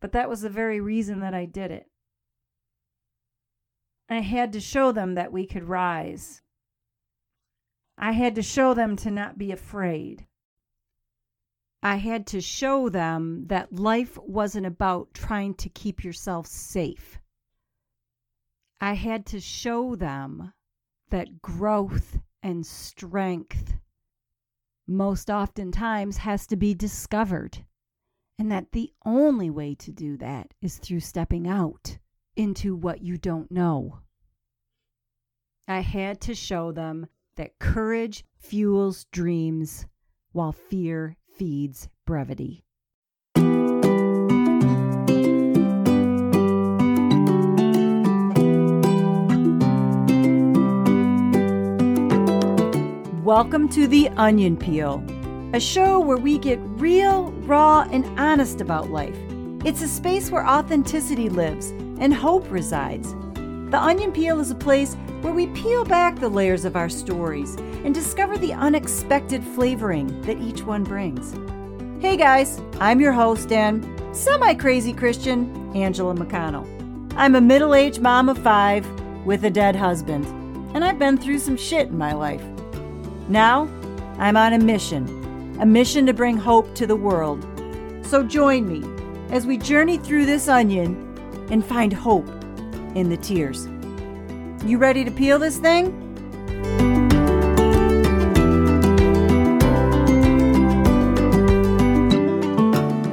But that was the very reason that I did it. I had to show them that we could rise. I had to show them to not be afraid. I had to show them that life wasn't about trying to keep yourself safe. I had to show them that growth and strength most oftentimes has to be discovered, and that the only way to do that is through stepping out into what you don't know. I had to show them that courage fuels dreams while fear feeds brevity. Welcome to The Onion Peel, a show where we get real, raw, and honest about life. It's a space where authenticity lives and hope resides. The Onion Peel is a place where we peel back the layers of our stories and discover the unexpected flavoring that each one brings. Hey guys, I'm your host and semi crazy Christian, Angela McConnell. I'm a middle aged mom of five with a dead husband, and I've been through some shit in my life. Now, I'm on a mission, a mission to bring hope to the world. So join me as we journey through this onion and find hope in the tears. You ready to peel this thing?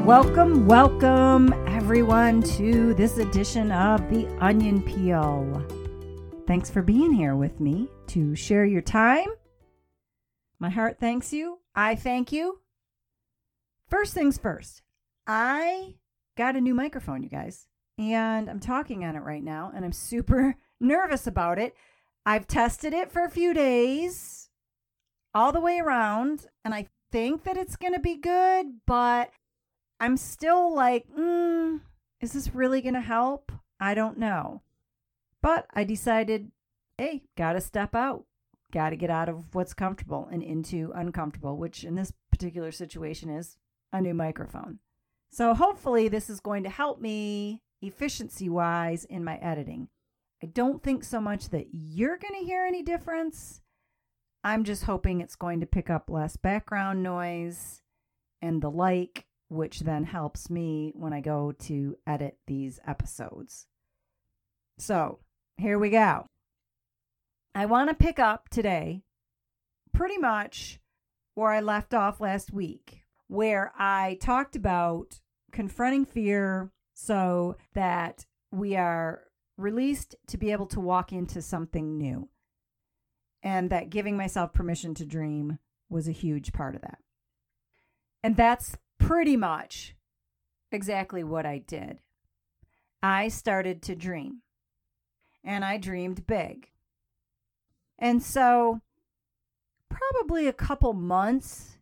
Welcome, welcome everyone to this edition of the Onion Peel. Thanks for being here with me to share your time my heart thanks you. I thank you. First things first, I got a new microphone, you guys, and I'm talking on it right now, and I'm super nervous about it. I've tested it for a few days, all the way around, and I think that it's going to be good, but I'm still like, mm, is this really going to help? I don't know. But I decided, hey, got to step out got to get out of what's comfortable and into uncomfortable, which in this particular situation is a new microphone. So hopefully, this is going to help me efficiency wise in my editing. I don't think so much that you're going to hear any difference. I'm just hoping it's going to pick up less background noise and the like, which then helps me when I go to edit these episodes. So here we go. I want to pick up today pretty much where I left off last week, where I talked about confronting fear so that we are released to be able to walk into something new. And that giving myself permission to dream was a huge part of that. And that's pretty much exactly what I did. I started to dream, and I dreamed big. And so, probably a couple months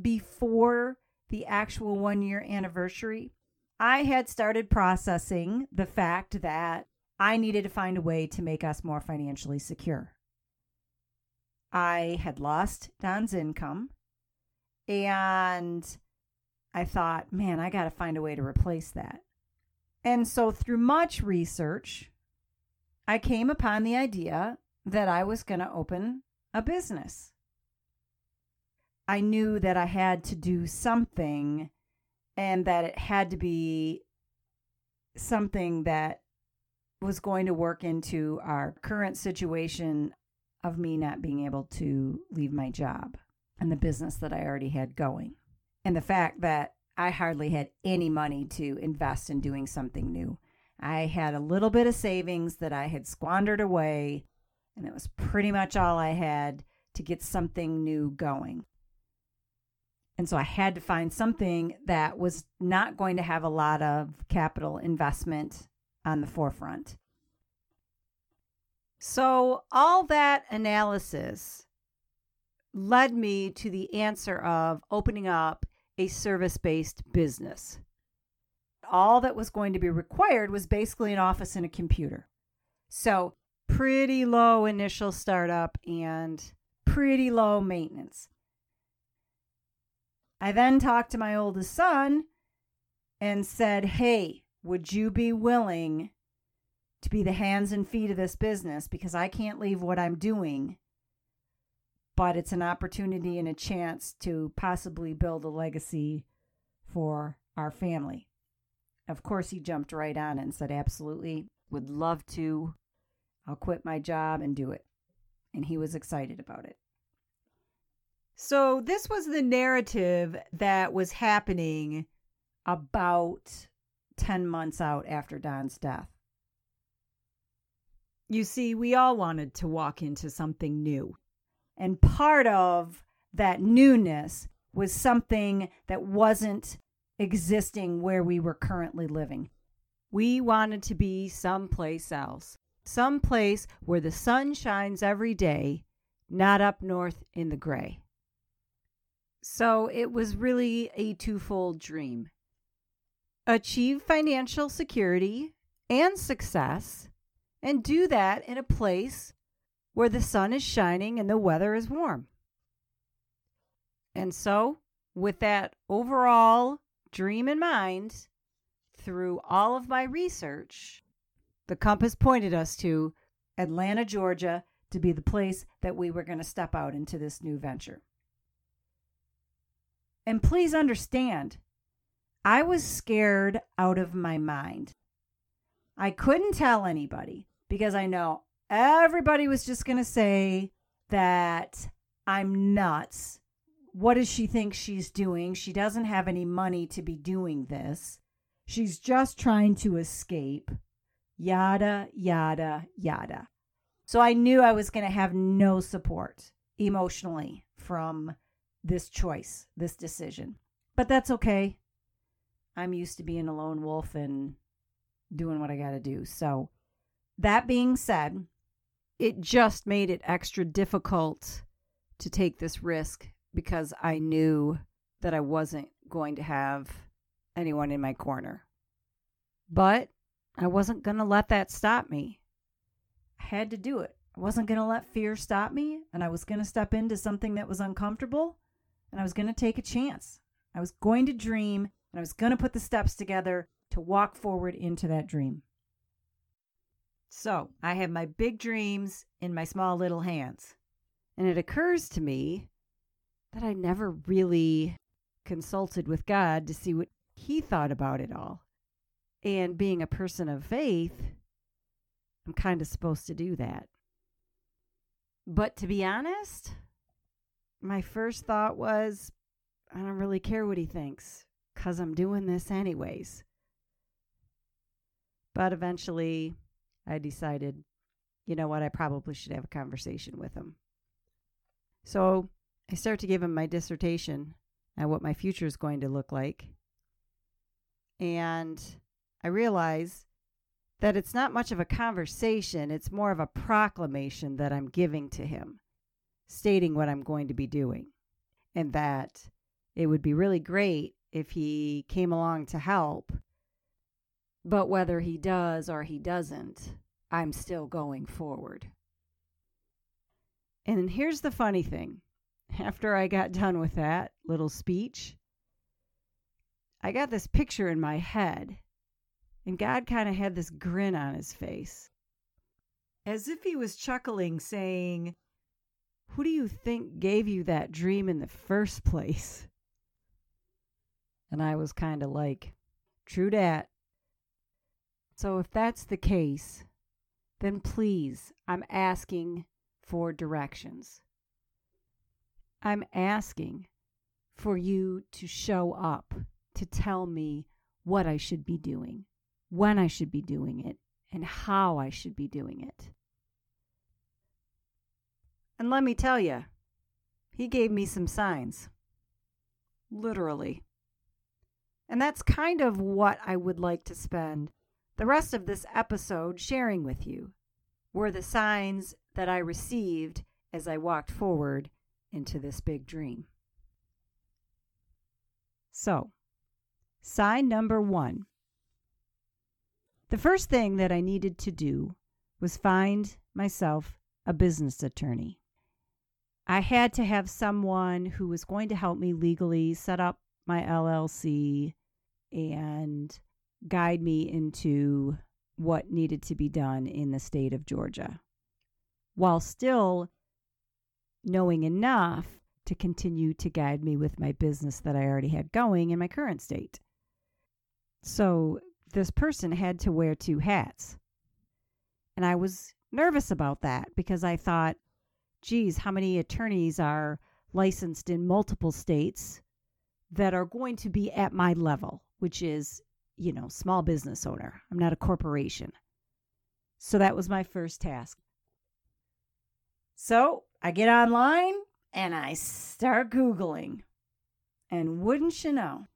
before the actual one year anniversary, I had started processing the fact that I needed to find a way to make us more financially secure. I had lost Don's income and I thought, man, I got to find a way to replace that. And so, through much research, I came upon the idea that I was going to open a business. I knew that I had to do something and that it had to be something that was going to work into our current situation of me not being able to leave my job and the business that I already had going. And the fact that I hardly had any money to invest in doing something new. I had a little bit of savings that I had squandered away and that was pretty much all I had to get something new going. And so I had to find something that was not going to have a lot of capital investment on the forefront. So, all that analysis led me to the answer of opening up a service based business. All that was going to be required was basically an office and a computer. So, pretty low initial startup and pretty low maintenance. I then talked to my oldest son and said, Hey, would you be willing to be the hands and feet of this business? Because I can't leave what I'm doing, but it's an opportunity and a chance to possibly build a legacy for our family. Of course, he jumped right on and said, Absolutely, would love to. I'll quit my job and do it. And he was excited about it. So, this was the narrative that was happening about 10 months out after Don's death. You see, we all wanted to walk into something new. And part of that newness was something that wasn't existing where we were currently living. We wanted to be someplace else, someplace where the sun shines every day, not up north in the gray. So it was really a twofold dream achieve financial security and success, and do that in a place where the sun is shining and the weather is warm. And so, with that overall dream in mind, through all of my research, the compass pointed us to Atlanta, Georgia, to be the place that we were going to step out into this new venture. And please understand, I was scared out of my mind. I couldn't tell anybody because I know everybody was just going to say that I'm nuts what does she think she's doing? She doesn't have any money to be doing this. She's just trying to escape. Yada, yada, yada. So I knew I was going to have no support emotionally from this choice, this decision. But that's okay. I'm used to being a lone wolf and doing what I got to do. So, that being said, it just made it extra difficult to take this risk because I knew that I wasn't going to have anyone in my corner. But I wasn't going to let that stop me. I had to do it. I wasn't going to let fear stop me, and I was going to step into something that was uncomfortable, and I was going to take a chance. I was going to dream, and I was going to put the steps together to walk forward into that dream. So I have my big dreams in my small little hands. And it occurs to me that I never really consulted with God to see what He thought about it all. And being a person of faith, I'm kind of supposed to do that. But to be honest, my first thought was, I don't really care what he thinks because I'm doing this anyways. But eventually, I decided, you know what, I probably should have a conversation with him. So I start to give him my dissertation and what my future is going to look like. And I realize that it's not much of a conversation, it's more of a proclamation that I'm giving to him, stating what I'm going to be doing. And that it would be really great if he came along to help. But whether he does or he doesn't, I'm still going forward. And here's the funny thing after I got done with that little speech, I got this picture in my head, and God kind of had this grin on his face, as if he was chuckling, saying, Who do you think gave you that dream in the first place? And I was kind of like, True dat. So if that's the case, then please, I'm asking for directions. I'm asking for you to show up to tell me what I should be doing, when I should be doing it, and how I should be doing it. And let me tell you, he gave me some signs. Literally. And that's kind of what I would like to spend the rest of this episode sharing with you were the signs that I received as I walked forward into this big dream. So, sign number one. The first thing that I needed to do was find myself a business attorney. I had to have someone who was going to help me legally set up my LLC and guide me into what needed to be done in the state of Georgia while still knowing enough to continue to guide me with my business that I already had going in my current state. So this person had to wear two hats. And I was nervous about that because I thought, geez, how many attorneys are licensed in multiple states that are going to be at my level, which is, you know, small business owner. I'm not a corporation. So that was my first task. So I get online and I start Googling. And wouldn't you know,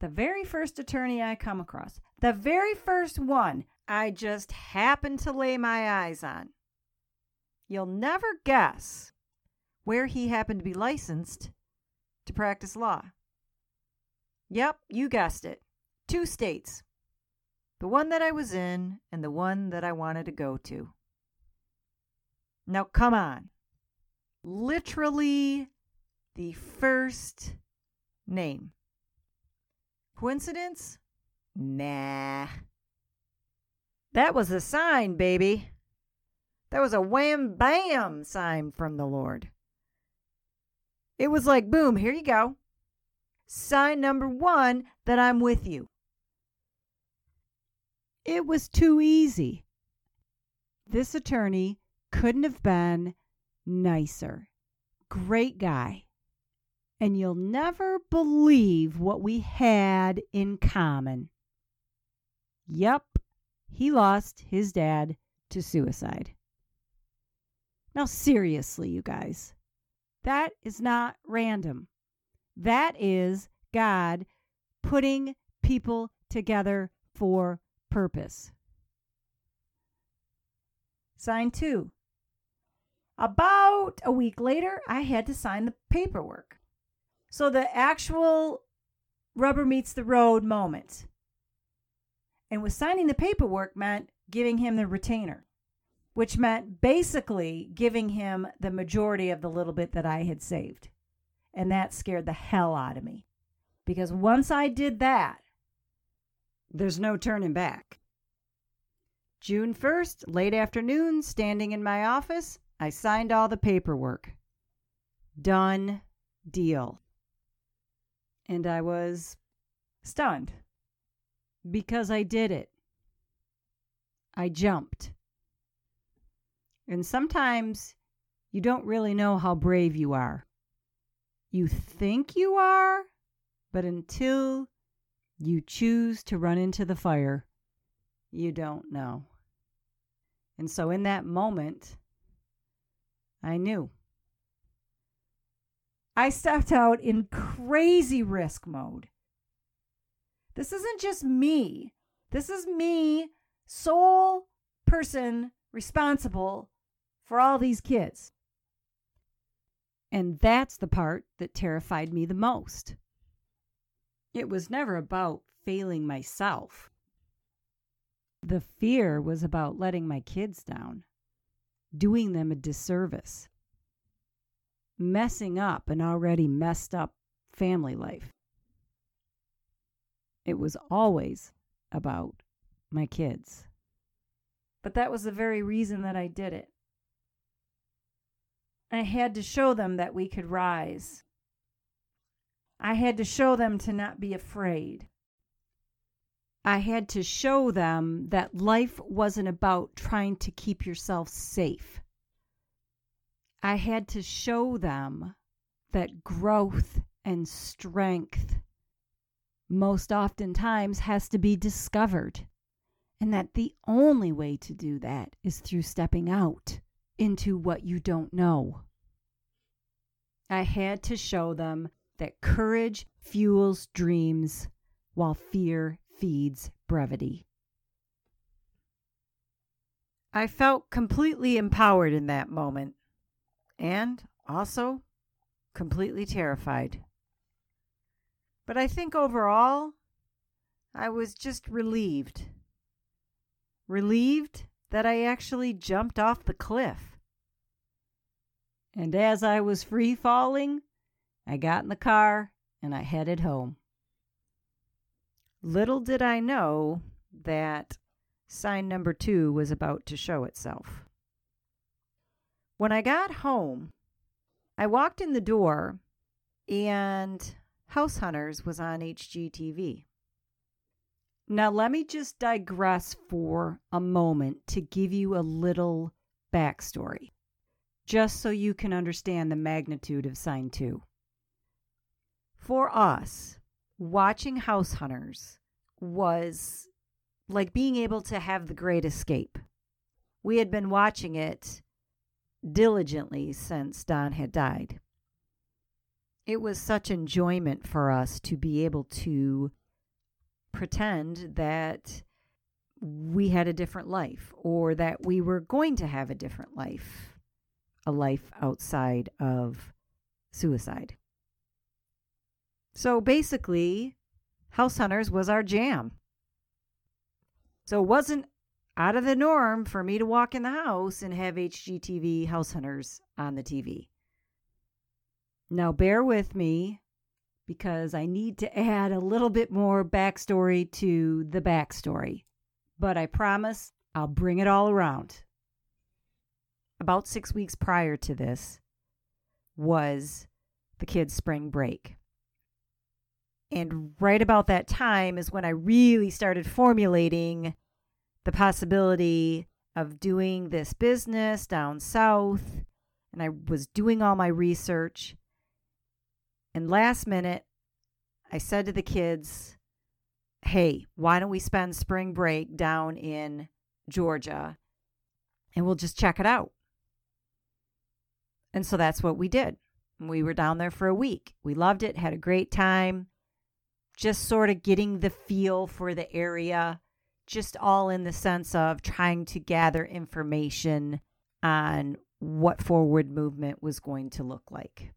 the very first attorney I come across, the very first one I just happened to lay my eyes on, you'll never guess where he happened to be licensed to practice law. Yep, you guessed it. Two states. The one that I was in and the one that I wanted to go to. Now, come on. Literally the first name. Coincidence? Nah. That was a sign, baby. That was a wham bam sign from the Lord. It was like, boom, here you go. Sign number one that I'm with you. It was too easy. This attorney couldn't have been nicer. Great guy. And you'll never believe what we had in common. Yep, he lost his dad to suicide. Now, seriously, you guys, that is not random. That is God putting people together for purpose. Sign two. About a week later, I had to sign the paperwork. So the actual rubber meets the road moment. And was signing the paperwork meant giving him the retainer which meant basically giving him the majority of the little bit that I had saved. And that scared the hell out of me. Because once I did that, there's no turning back. June 1st, late afternoon, standing in my office, I signed all the paperwork. Done deal. And I was stunned because I did it. I jumped. And sometimes you don't really know how brave you are. You think you are, but until you choose to run into the fire, you don't know. And so in that moment, I knew. I stepped out in crazy risk mode. This isn't just me. This is me, sole person responsible for all these kids. And that's the part that terrified me the most. It was never about failing myself. The fear was about letting my kids down, doing them a disservice, messing up an already messed up family life. It was always about my kids. But that was the very reason that I did it. I had to show them that we could rise. I had to show them to not be afraid. I had to show them that life wasn't about trying to keep yourself safe. I had to show them that growth and strength most oftentimes has to be discovered, and that the only way to do that is through stepping out into what you don't know. I had to show them that courage fuels dreams while fear feeds brevity. I felt completely empowered in that moment and also completely terrified. But I think overall, I was just relieved. Relieved that I actually jumped off the cliff. And as I was free falling, I got in the car and I headed home. Little did I know that sign number two was about to show itself. When I got home, I walked in the door and House Hunters was on HGTV. Now, let me just digress for a moment to give you a little backstory, just so you can understand the magnitude of Sign 2. For us, watching House Hunters was like being able to have the great escape. We had been watching it diligently since Don had died. It was such enjoyment for us to be able to pretend that we had a different life or that we were going to have a different life, a life outside of suicide. So basically, House Hunters was our jam. So it wasn't out of the norm for me to walk in the house and have HGTV House Hunters on the TV. Now, bear with me because I need to add a little bit more backstory to the backstory, but I promise I'll bring it all around. About six weeks prior to this was the kids' spring break. And right about that time is when I really started formulating the possibility of doing this business down south. And I was doing all my research. And last minute, I said to the kids, hey, why don't we spend spring break down in Georgia and we'll just check it out? And so that's what we did. We were down there for a week. We loved it, had a great time, just sort of getting the feel for the area, just all in the sense of trying to gather information on what forward movement was going to look like.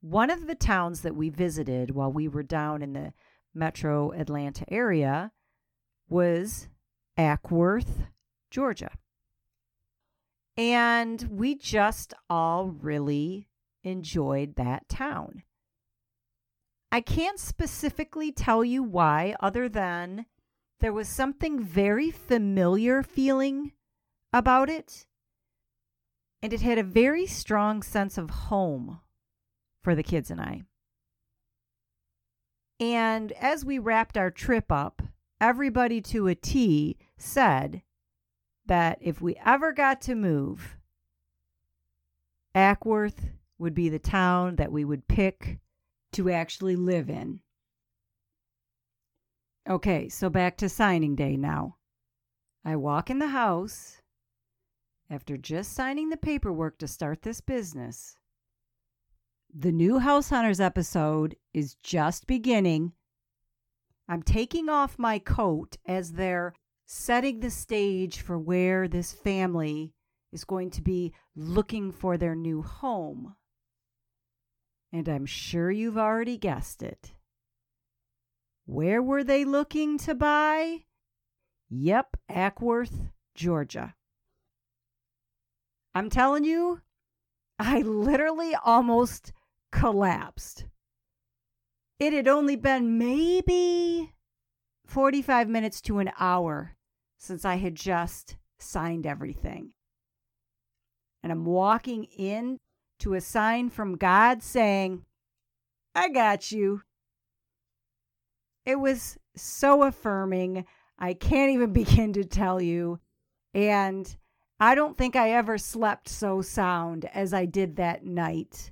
One of the towns that we visited while we were down in the metro Atlanta area was Acworth, Georgia. And we just all really enjoyed that town. I can't specifically tell you why, other than there was something very familiar feeling about it. And it had a very strong sense of home for the kids and I. And as we wrapped our trip up, everybody to a T said that if we ever got to move, Acworth would be the town that we would pick to actually live in. Okay, so back to signing day now. I walk in the house after just signing the paperwork to start this business. The new House Hunters episode is just beginning. I'm taking off my coat as they're setting the stage for where this family is going to be looking for their new home. And I'm sure you've already guessed it. Where were they looking to buy? Yep, Acworth, Georgia. I'm telling you, I literally almost collapsed. It had only been maybe 45 minutes to an hour since I had just signed everything. And I'm walking in to a sign from God saying, I got you. It was so affirming. I can't even begin to tell you. And I don't think I ever slept so sound as I did that night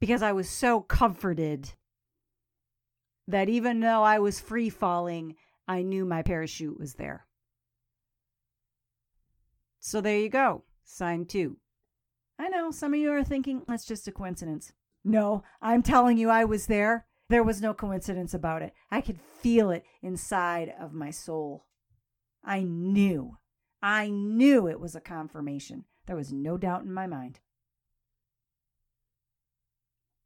because I was so comforted that even though I was free falling, I knew my parachute was there. So there you go, sign two. I know some of you are thinking that's just a coincidence. No, I'm telling you, I was there. There was no coincidence about it. I could feel it inside of my soul. I knew. I knew it was a confirmation. There was no doubt in my mind.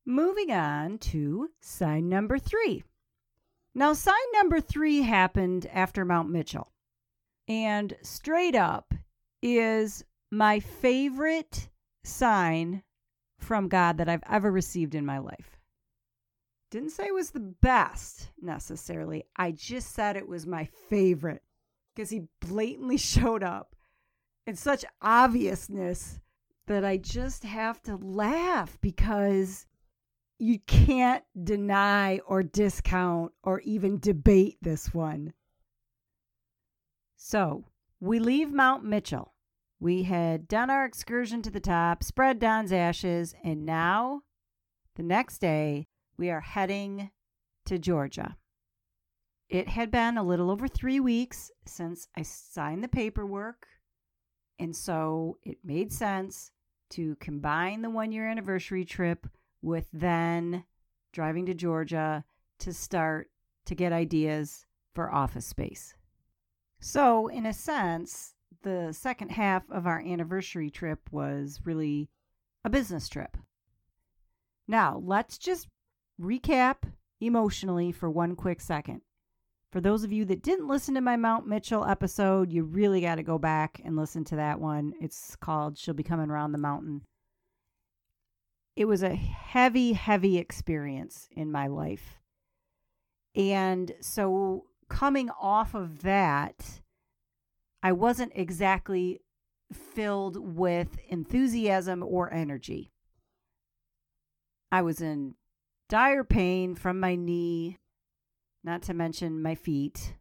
Moving on to sign number three. Now, sign number three happened after Mount Mitchell. And straight up is my favorite sign from God that I've ever received in my life. Didn't say it was the best necessarily. I just said it was my favorite because he blatantly showed up in such obviousness that I just have to laugh because you can't deny or discount or even debate this one. So we leave Mount Mitchell. We had done our excursion to the top, spread Don's ashes, and now, the next day, we are heading to Georgia. It had been a little over three weeks since I signed the paperwork, and so it made sense to combine the one year anniversary trip with then driving to Georgia to start to get ideas for office space. So, in a sense, the second half of our anniversary trip was really a business trip. Now, let's just recap emotionally for one quick second. For those of you that didn't listen to my Mount Mitchell episode, you really got to go back and listen to that one. It's called She'll Be Coming Around the Mountain. It was a heavy, heavy experience in my life. And so, coming off of that, I wasn't exactly filled with enthusiasm or energy. I was in dire pain from my knee not to mention my feet.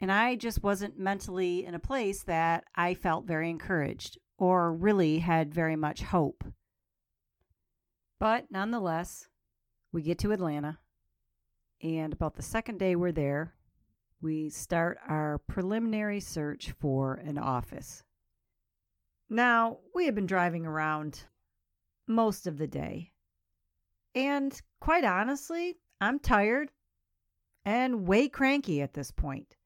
And I just wasn't mentally in a place that I felt very encouraged or really had very much hope. But nonetheless, we get to Atlanta, and about the second day we're there, we start our preliminary search for an office. Now, we had been driving around most of the day. And quite honestly, I'm tired and way cranky at this point.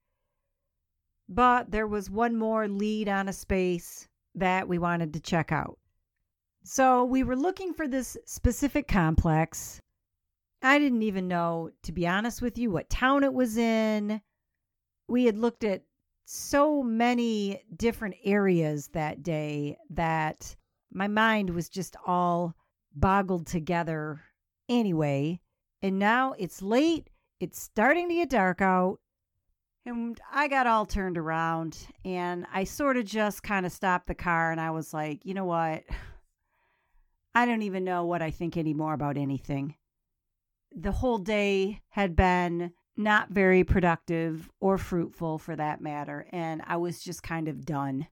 But there was one more lead on a space that we wanted to check out. So we were looking for this specific complex. I didn't even know, to be honest with you, what town it was in. We had looked at so many different areas that day that my mind was just all boggled together anyway. And now it's late it's starting to get dark out. And I got all turned around and I sort of just kind of stopped the car and I was like, you know what? I don't even know what I think anymore about anything. The whole day had been not very productive or fruitful for that matter. And I was just kind of done.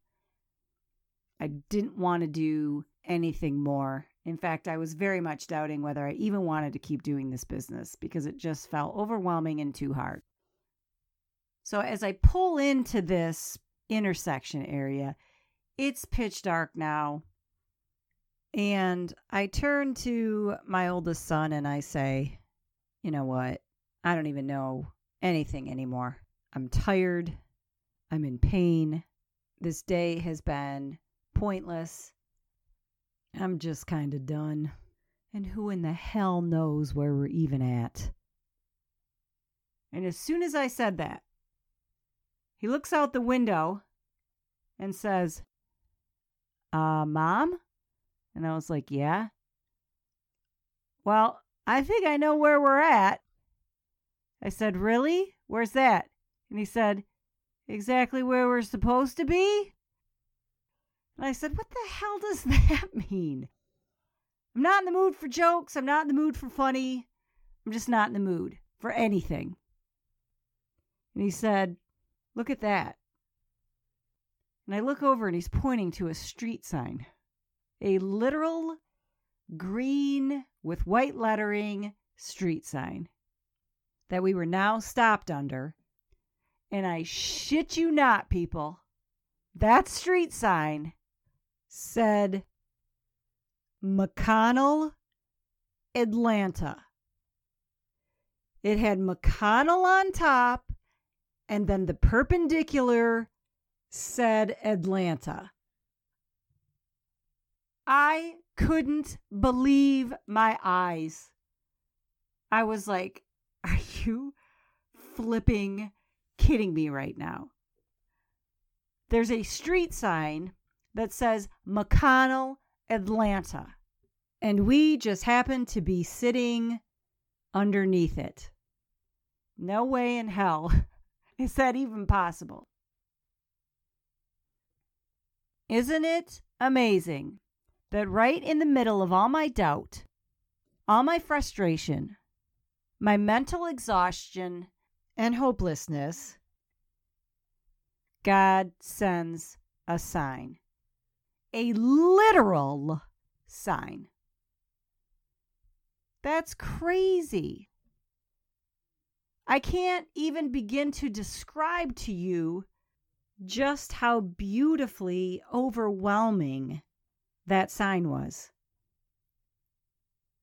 I didn't want to do anything more. In fact, I was very much doubting whether I even wanted to keep doing this business because it just felt overwhelming and too hard. So, as I pull into this intersection area, it's pitch dark now. And I turn to my oldest son and I say, You know what? I don't even know anything anymore. I'm tired. I'm in pain. This day has been pointless. I'm just kind of done. And who in the hell knows where we're even at? And as soon as I said that, he looks out the window and says, Uh, Mom? And I was like, Yeah. Well, I think I know where we're at. I said, Really? Where's that? And he said, Exactly where we're supposed to be? And I said, What the hell does that mean? I'm not in the mood for jokes. I'm not in the mood for funny. I'm just not in the mood for anything. And he said, Look at that. And I look over and he's pointing to a street sign, a literal green with white lettering street sign that we were now stopped under. And I shit you not, people, that street sign said McConnell, Atlanta. It had McConnell on top, and then the perpendicular said Atlanta. I couldn't believe my eyes. I was like, you flipping kidding me right now? There's a street sign that says McConnell, Atlanta. And we just happen to be sitting underneath it. No way in hell is that even possible. Isn't it amazing that right in the middle of all my doubt, all my frustration, my mental exhaustion, and hopelessness, God sends a sign, a literal sign. That's crazy. I can't even begin to describe to you just how beautifully overwhelming that sign was.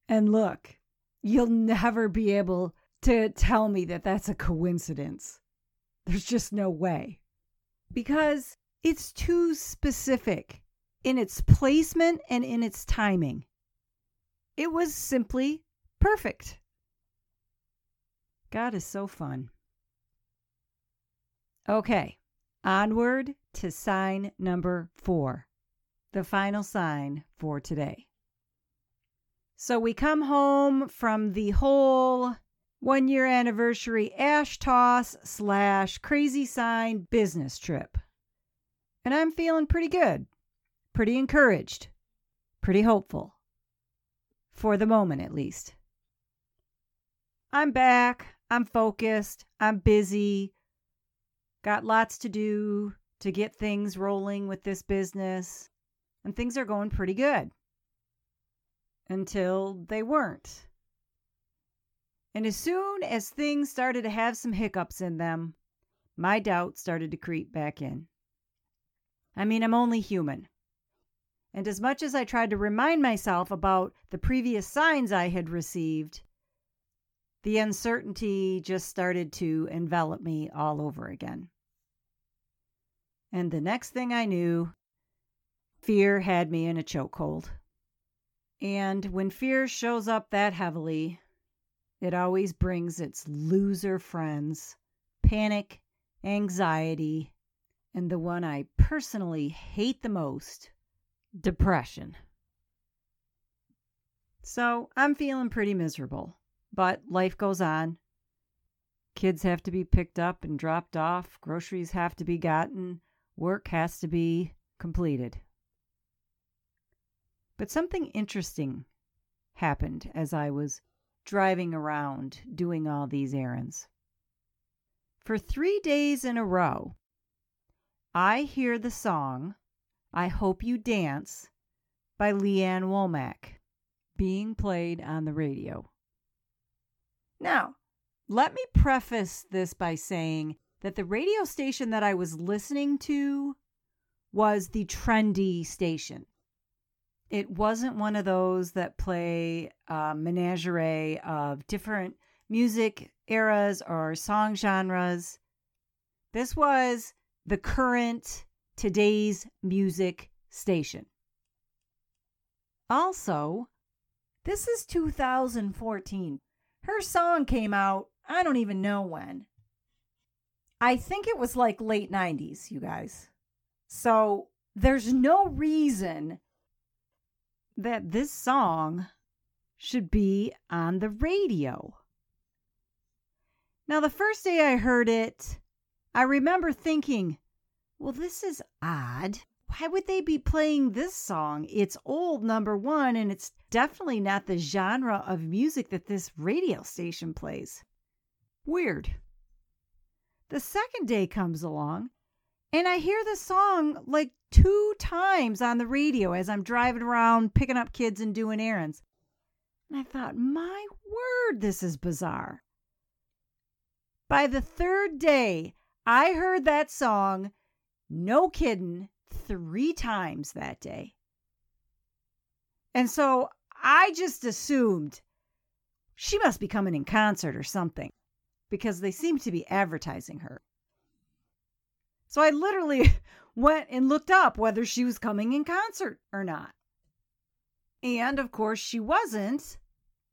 And look, you'll never be able to tell me that that's a coincidence. There's just no way. Because it's too specific in its placement and in its timing. It was simply perfect. God is so fun. Okay, onward to sign number four, the final sign for today. So we come home from the whole one year anniversary ash toss slash crazy sign business trip. And I'm feeling pretty good, pretty encouraged, pretty hopeful. For the moment, at least. I'm back. I'm focused. I'm busy. Got lots to do to get things rolling with this business. And things are going pretty good until they weren't. And as soon as things started to have some hiccups in them, my doubt started to creep back in. I mean, I'm only human. And as much as I tried to remind myself about the previous signs I had received, the uncertainty just started to envelop me all over again. And the next thing I knew, fear had me in a chokehold. And when fear shows up that heavily, it always brings its loser friends panic, anxiety, and the one I personally hate the most depression. So I'm feeling pretty miserable, but life goes on. Kids have to be picked up and dropped off, groceries have to be gotten, work has to be completed. But something interesting happened as I was driving around doing all these errands. For three days in a row, I hear the song I Hope You Dance by Lee Ann Womack being played on the radio. Now, let me preface this by saying that the radio station that I was listening to was the trendy station it wasn't one of those that play a menagerie of different music eras or song genres. This was the current today's music station. Also, this is 2014. Her song came out, I don't even know when. I think it was like late 90s, you guys. So there's no reason that this song should be on the radio. Now, the first day I heard it, I remember thinking, well, this is odd. Why would they be playing this song? It's old, number one, and it's definitely not the genre of music that this radio station plays. Weird. The second day comes along, and I hear the song like two times on the radio as I'm driving around picking up kids and doing errands. And I thought, my word, this is bizarre. By the third day, I heard that song, no kidding, three times that day. And so I just assumed she must be coming in concert or something because they seem to be advertising her. So I literally went and looked up whether she was coming in concert or not. And of course, she wasn't.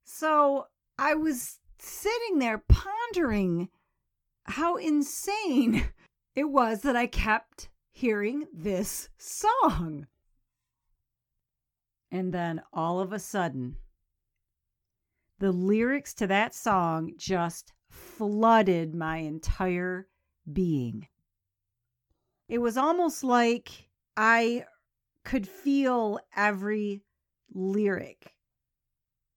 So I was sitting there pondering how insane it was that I kept hearing this song. And then all of a sudden, the lyrics to that song just flooded my entire being. It was almost like I could feel every lyric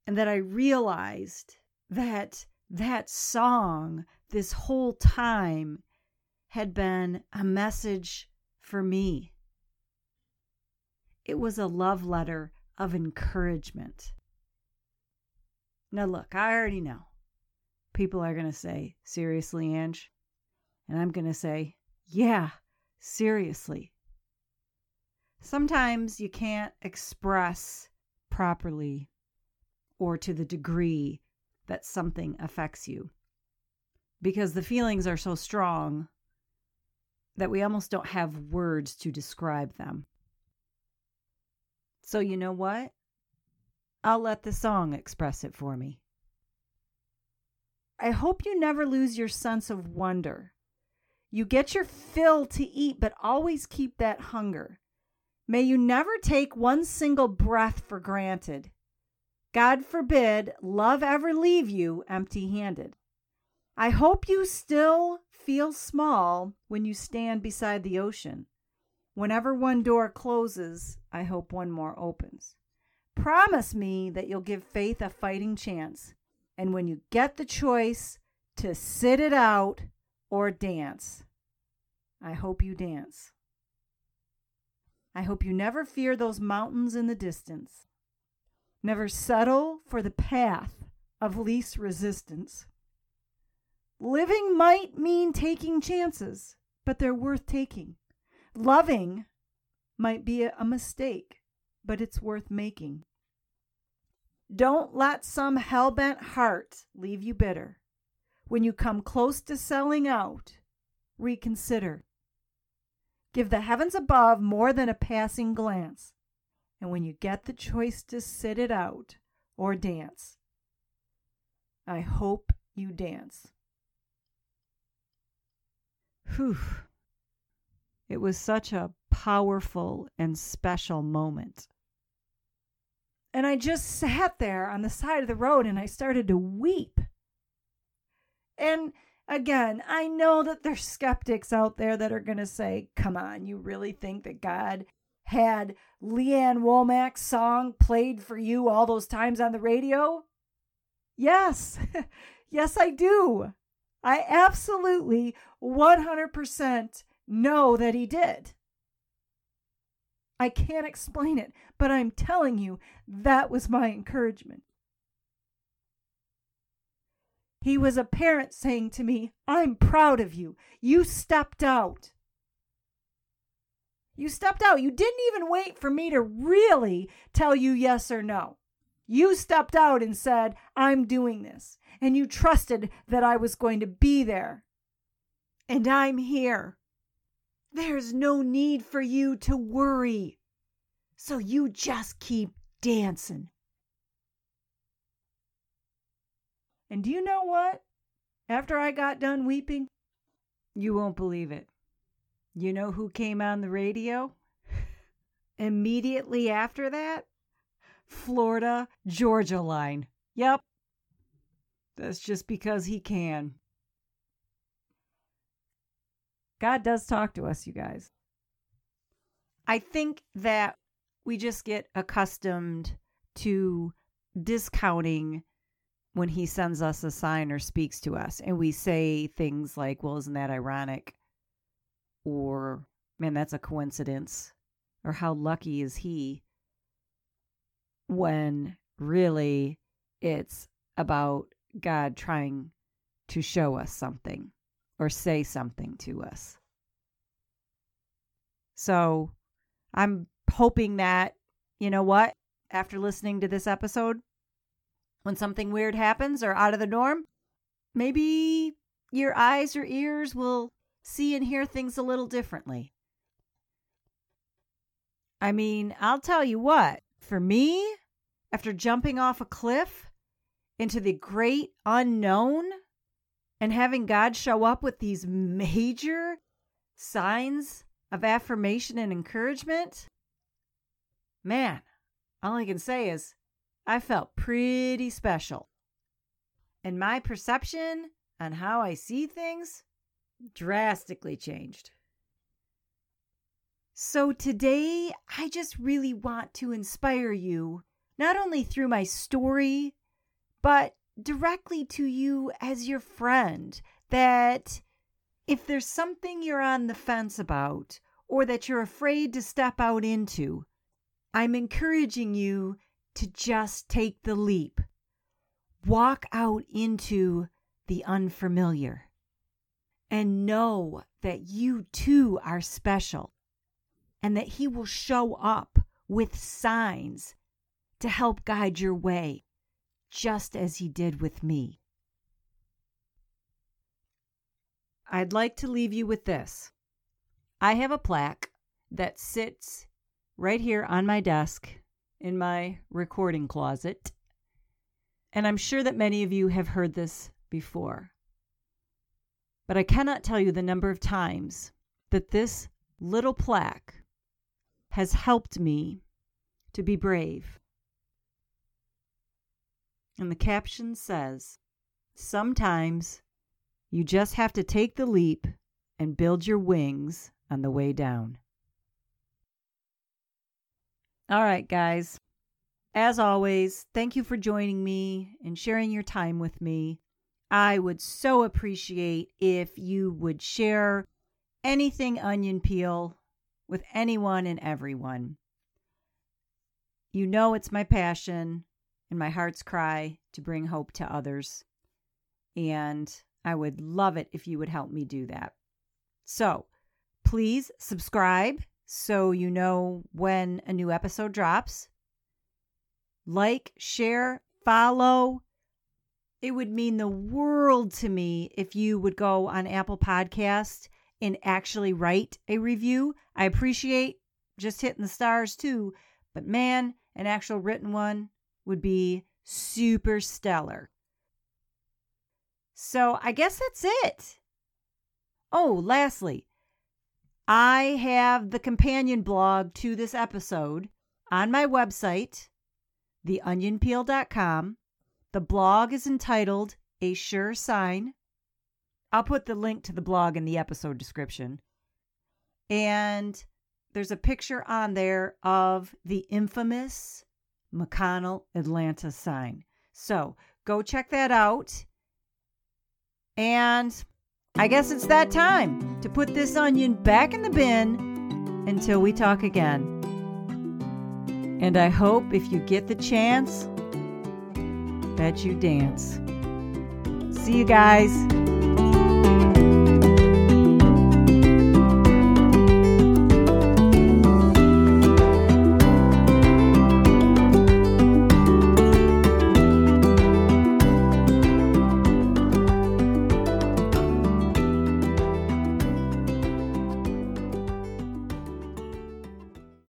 and that I realized that that song this whole time had been a message for me. It was a love letter of encouragement. Now, look, I already know people are going to say, Seriously, Ange? And I'm going to say, Yeah, seriously. Sometimes you can't express properly or to the degree that something affects you because the feelings are so strong that we almost don't have words to describe them. So, you know what? I'll let the song express it for me. I hope you never lose your sense of wonder. You get your fill to eat, but always keep that hunger. May you never take one single breath for granted. God forbid love ever leave you empty handed. I hope you still feel small when you stand beside the ocean. Whenever one door closes, I hope one more opens. Promise me that you'll give faith a fighting chance. And when you get the choice to sit it out or dance, I hope you dance. I hope you never fear those mountains in the distance. Never settle for the path of least resistance. Living might mean taking chances, but they're worth taking. Loving might be a mistake, but it's worth making. Don't let some hell bent heart leave you bitter. When you come close to selling out, reconsider. Give the heavens above more than a passing glance. And when you get the choice to sit it out or dance, I hope you dance. Whew. It was such a powerful and special moment. And I just sat there on the side of the road and I started to weep. And again, I know that there's skeptics out there that are going to say, come on, you really think that God had Lee Ann Womack's song played for you all those times on the radio? Yes, yes, I do. I absolutely 100% know that he did. I can't explain it, but I'm telling you, that was my encouragement. He was a parent saying to me, I'm proud of you. You stepped out. You stepped out. You didn't even wait for me to really tell you yes or no. You stepped out and said, I'm doing this. And you trusted that I was going to be there. And I'm here. There's no need for you to worry. So you just keep dancing. And do you know what? After I got done weeping, you won't believe it. You know who came on the radio? Immediately after that? Florida Georgia line. Yep. That's just because he can. God does talk to us, you guys. I think that we just get accustomed to discounting when he sends us a sign or speaks to us and we say things like, well, isn't that ironic? Or, man, that's a coincidence. Or how lucky is he? When really it's about God trying to show us something or say something to us. So I'm hoping that, you know what, after listening to this episode, when something weird happens or out of the norm, maybe your eyes or ears will see and hear things a little differently. I mean, I'll tell you what, for me, after jumping off a cliff into the great unknown, and having God show up with these major signs of affirmation and encouragement, man, all I can say is I felt pretty special. and my perception on how I see things drastically changed. So today, I just really want to inspire you, not only through my story, but directly to you as your friend, that if there's something you're on the fence about or that you're afraid to step out into, I'm encouraging you to just take the leap. Walk out into the unfamiliar and know that you too are special and that He will show up with signs to help guide your way, just as He did with me. I'd like to leave you with this. I have a plaque that sits right here on my desk in my recording closet. And I'm sure that many of you have heard this before. But I cannot tell you the number of times that this little plaque has helped me to be brave. And the caption says, Sometimes you just have to take the leap and build your wings on the way down. All right, guys. As always, thank you for joining me and sharing your time with me. I would so appreciate if you would share anything onion peel with anyone and everyone. You know it's my passion and my heart's cry to bring hope to others. And I would love it if you would help me do that. So please subscribe so you know when a new episode drops. Like, share, follow. It would mean the world to me if you would go on Apple Podcast and actually write a review. I appreciate just hitting the stars too, but man, an actual written one would be super stellar. So I guess that's it. Oh, lastly, I have the companion blog to this episode on my website, theonionpeel.com. The blog is entitled A Sure Sign. I'll put the link to the blog in the episode description. And there's a picture on there of the infamous McConnell Atlanta sign. So go check that out. And I guess it's that time to put this onion back in the bin until we talk again. And I hope if you get the chance that you dance. See you guys.